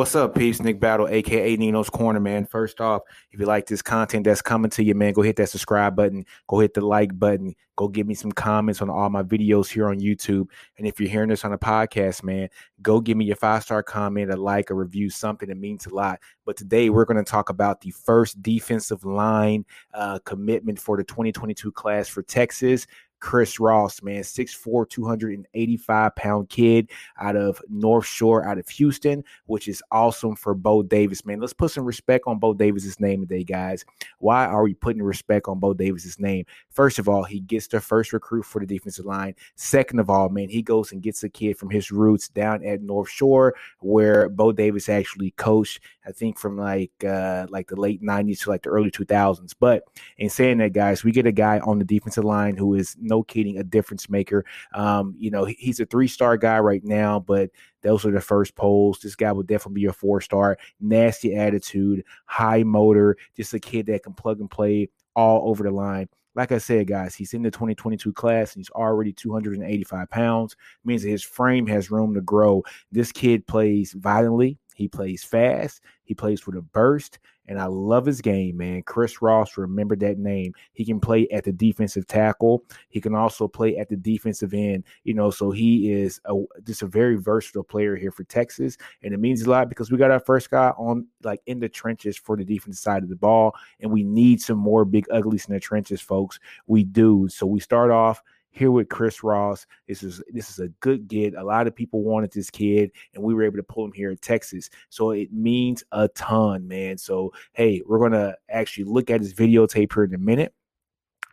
What's up, peace? Nick Battle, aka Nino's Corner, man. First off, if you like this content that's coming to you, man, go hit that subscribe button, go hit the like button, go give me some comments on all my videos here on YouTube. And if you're hearing this on a podcast, man, go give me your five star comment, a like, a review, something that means a lot. But today we're going to talk about the first defensive line uh, commitment for the 2022 class for Texas. Chris Ross, man, 6'4, 285 pound kid out of North Shore, out of Houston, which is awesome for Bo Davis, man. Let's put some respect on Bo Davis's name today, guys. Why are we putting respect on Bo Davis's name? First of all, he gets the first recruit for the defensive line. Second of all, man, he goes and gets a kid from his roots down at North Shore, where Bo Davis actually coached, I think from like uh like the late 90s to like the early 2000s. But in saying that, guys, we get a guy on the defensive line who is no kidding, a difference maker. Um, you know, he's a three star guy right now, but those are the first polls. This guy will definitely be a four star. Nasty attitude, high motor, just a kid that can plug and play all over the line. Like I said, guys, he's in the 2022 class and he's already 285 pounds. It means that his frame has room to grow. This kid plays violently. He plays fast. He plays with a burst. And I love his game, man. Chris Ross, remember that name. He can play at the defensive tackle. He can also play at the defensive end. You know, so he is a, just a very versatile player here for Texas, and it means a lot because we got our first guy on like in the trenches for the defensive side of the ball, and we need some more big uglies in the trenches, folks. We do. So we start off here with Chris Ross. This is this is a good get. A lot of people wanted this kid, and we were able to pull him here in Texas. So it means a ton, man. So hey, we're gonna actually look at his videotape here in a minute,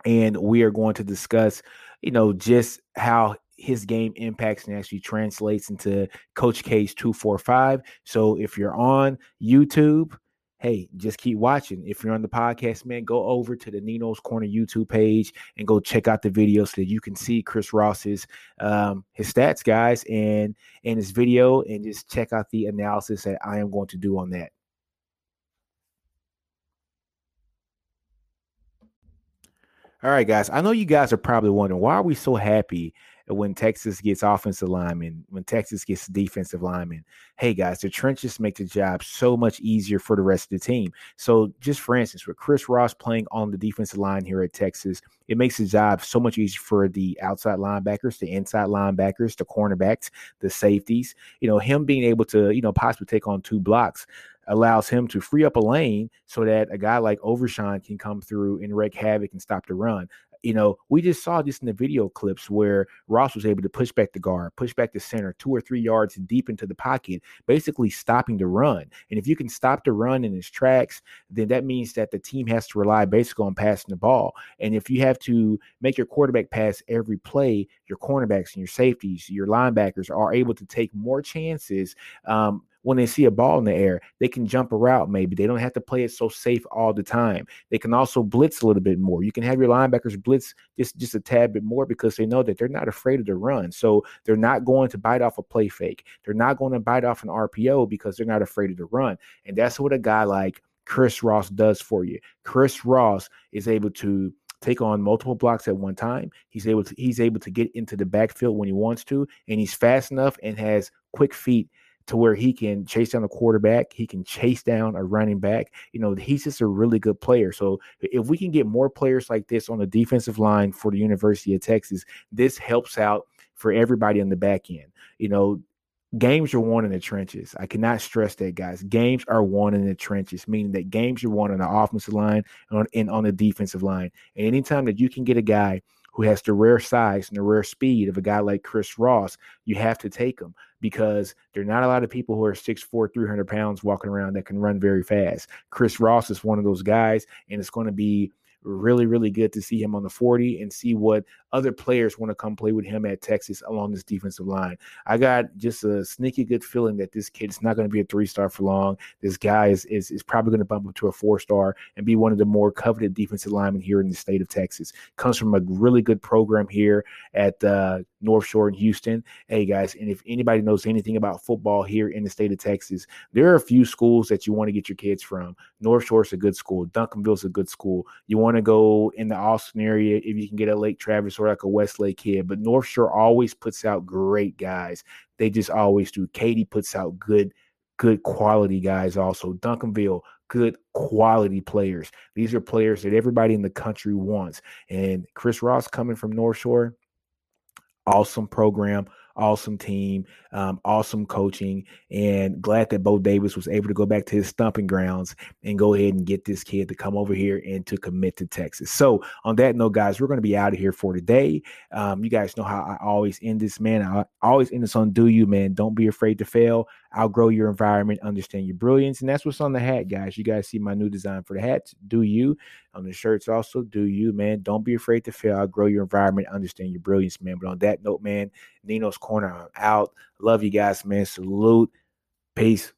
and we are going to discuss, you know, just how his game impacts and actually translates into Coach K's 245. So if you're on YouTube, hey, just keep watching. If you're on the podcast, man, go over to the Nino's Corner YouTube page and go check out the video so that you can see Chris Ross's um, his stats, guys, and and his video, and just check out the analysis that I am going to do on that. All right, guys. I know you guys are probably wondering why are we so happy when Texas gets offensive linemen, when Texas gets defensive linemen. Hey guys, the trenches make the job so much easier for the rest of the team. So just for instance, with Chris Ross playing on the defensive line here at Texas, it makes the job so much easier for the outside linebackers, the inside linebackers, the cornerbacks, the safeties. You know, him being able to, you know, possibly take on two blocks allows him to free up a lane so that a guy like Overshown can come through and wreak havoc and stop the run you know, we just saw this in the video clips where Ross was able to push back the guard, push back the center two or three yards deep into the pocket, basically stopping the run. And if you can stop the run in its tracks, then that means that the team has to rely basically on passing the ball. And if you have to make your quarterback pass every play, your cornerbacks and your safeties, your linebackers are able to take more chances um, when they see a ball in the air, they can jump a route maybe. They don't have to play it so safe all the time. They can also blitz a little bit more. You can have your linebackers blitz just, just a tad bit more because they know that they're not afraid of the run. So they're not going to bite off a play fake. They're not going to bite off an RPO because they're not afraid of the run. And that's what a guy like Chris Ross does for you. Chris Ross is able to take on multiple blocks at one time. He's able to he's able to get into the backfield when he wants to, and he's fast enough and has quick feet to where he can chase down the quarterback, he can chase down a running back. You know, he's just a really good player. So if we can get more players like this on the defensive line for the University of Texas, this helps out for everybody on the back end. You know, games are won in the trenches. I cannot stress that, guys. Games are won in the trenches, meaning that games are won on the offensive line and on, and on the defensive line. And anytime that you can get a guy who has the rare size and the rare speed of a guy like Chris Ross, you have to take him because there are not a lot of people who are 6'4, 300 pounds walking around that can run very fast. Chris Ross is one of those guys, and it's going to be really, really good to see him on the 40 and see what other players want to come play with him at Texas along this defensive line. I got just a sneaky good feeling that this kid is not going to be a three star for long. This guy is, is, is probably going to bump up to a four star and be one of the more coveted defensive linemen here in the state of Texas. Comes from a really good program here at uh, North Shore in Houston. Hey guys, and if anybody knows anything about football here in the state of Texas, there are a few schools that you want to get your kids from. North Shore is a good school. Duncanville's a good school. You want to go in the Austin area if you can get a Lake Travis or like a Westlake kid. But North Shore always puts out great guys. They just always do. Katy puts out good, good quality guys. Also, Duncanville, good quality players. These are players that everybody in the country wants. And Chris Ross coming from North Shore awesome program, awesome team, um, awesome coaching, and glad that Bo Davis was able to go back to his stomping grounds and go ahead and get this kid to come over here and to commit to Texas. So, on that note, guys, we're going to be out of here for today. Um, you guys know how I always end this, man. I always end this on do you, man. Don't be afraid to fail. Outgrow your environment, understand your brilliance. And that's what's on the hat, guys. You guys see my new design for the hats. Do you? On the shirts, also, do you, man. Don't be afraid to fail. Outgrow your environment, understand your brilliance, man. But on that note, man, Nino's Corner, I'm out. Love you guys, man. Salute. Peace.